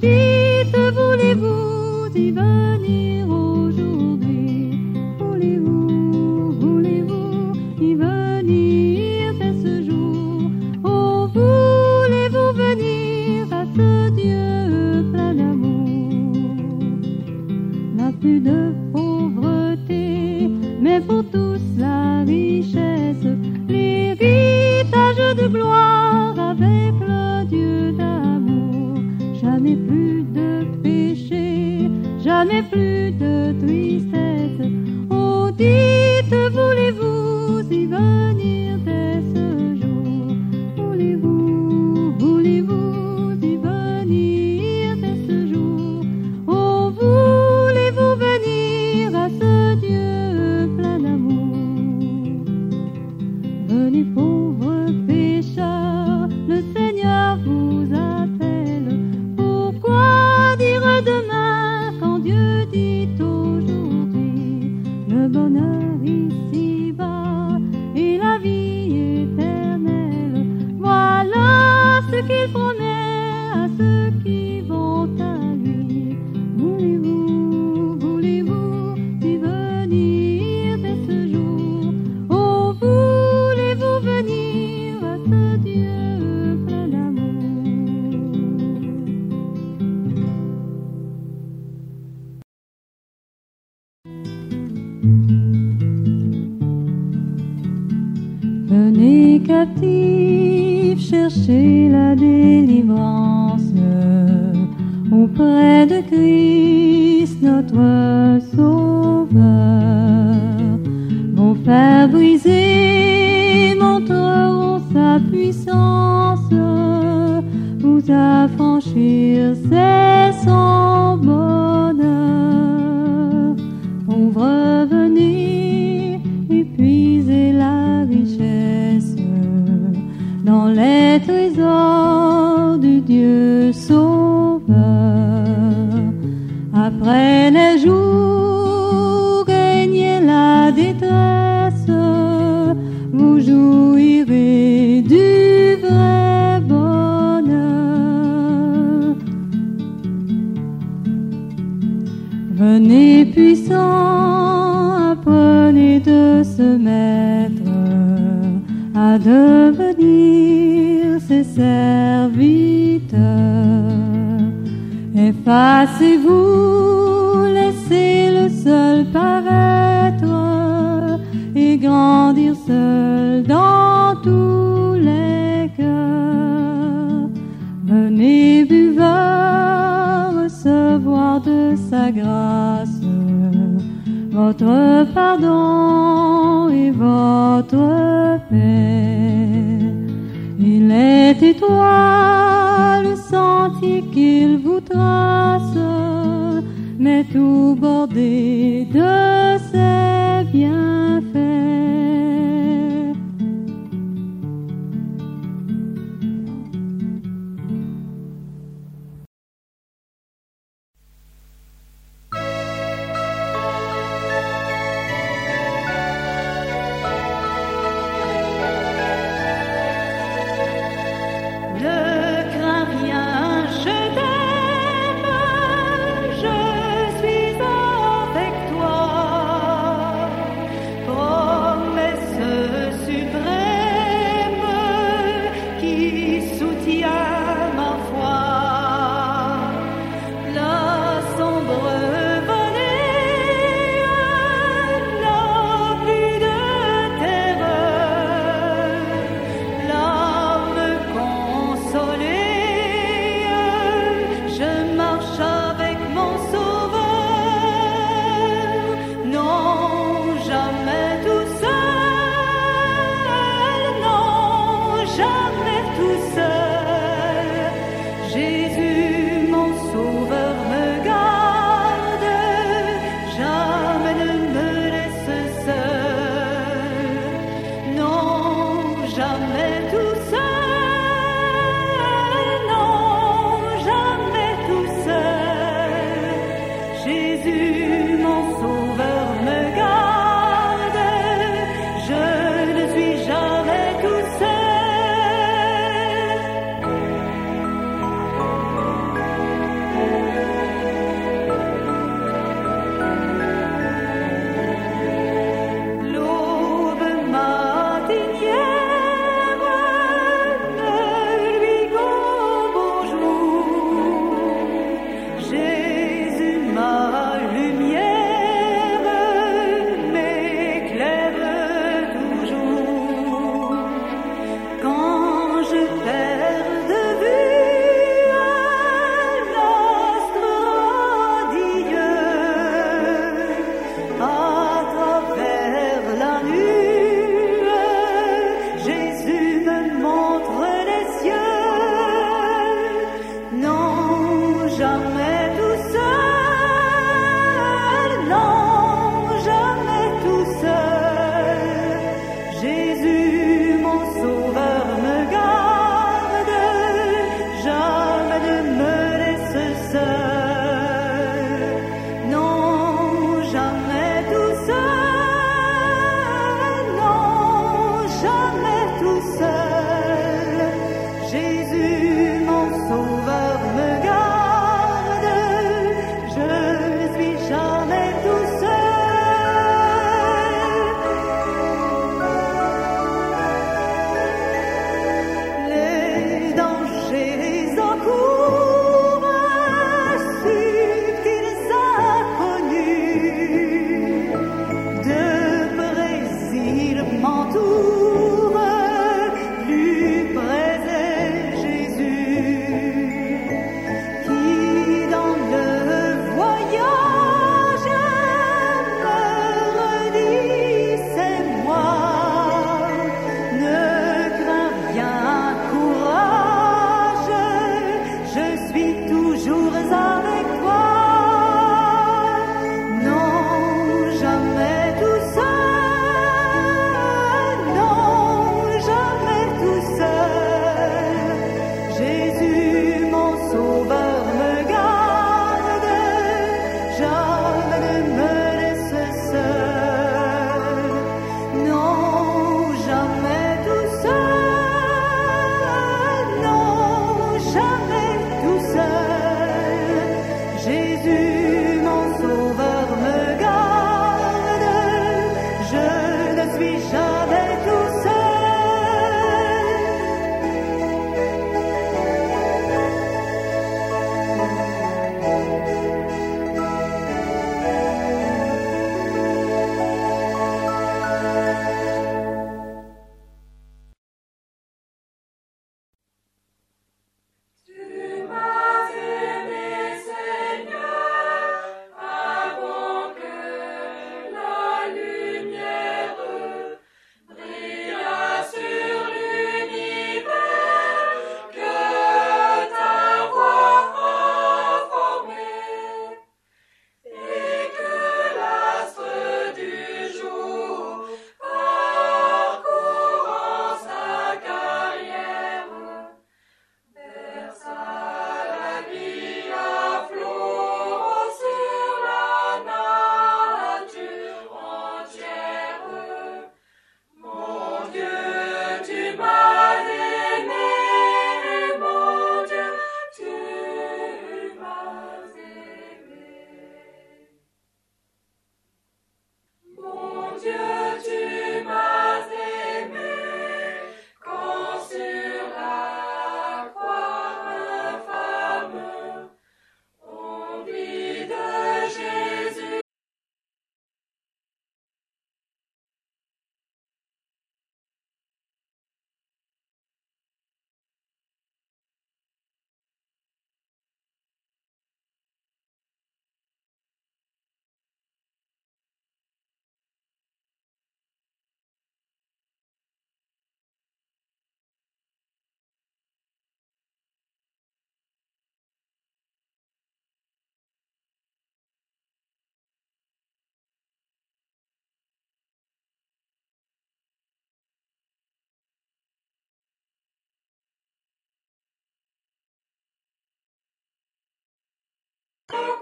Dites, voulez-vous y venir aujourd'hui? Voulez-vous, voulez-vous y venir dès ce jour? Oh, voulez-vous venir à ce Dieu plein d'amour? La plus de deux, three, fait briser, montreront sa puissance vous affranchir ses sans bonheur. Passez-vous, laissez le sol paraître et grandir seul dans tous les cœurs. Venez buveur, recevoir de sa grâce votre pardon et votre paix. Il est étoile traces, mais tout bordé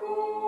Oh.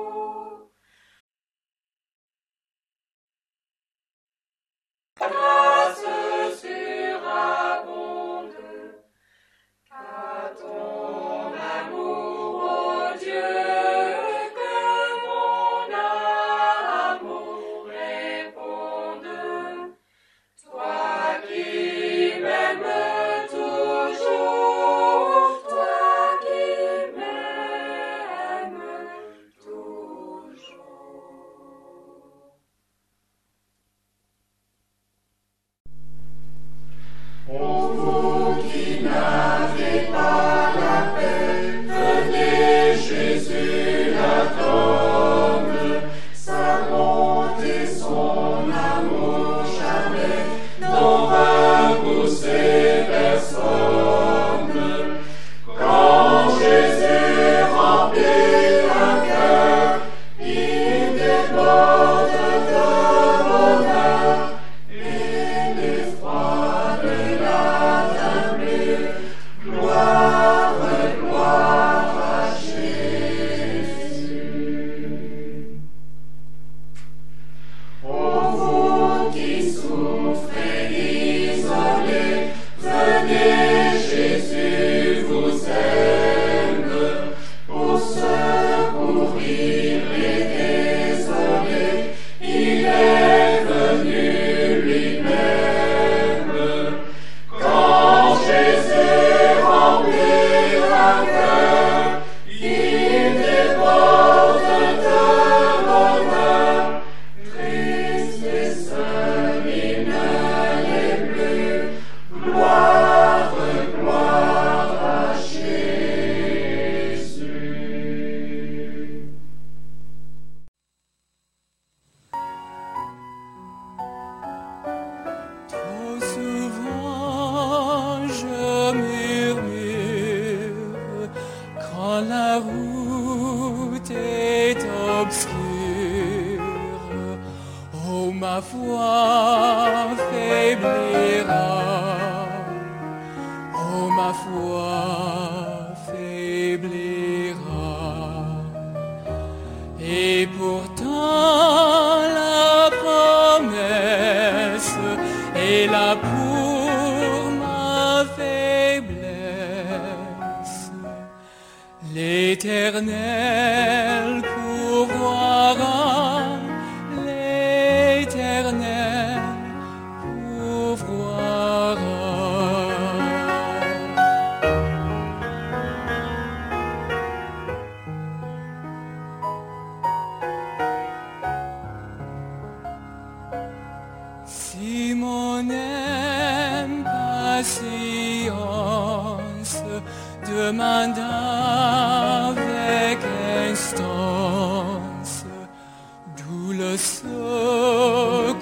secours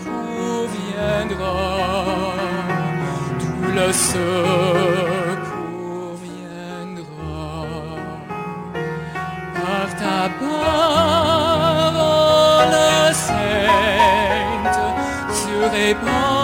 viendra, tout le secours viendra par ta parole sainte, tu répands.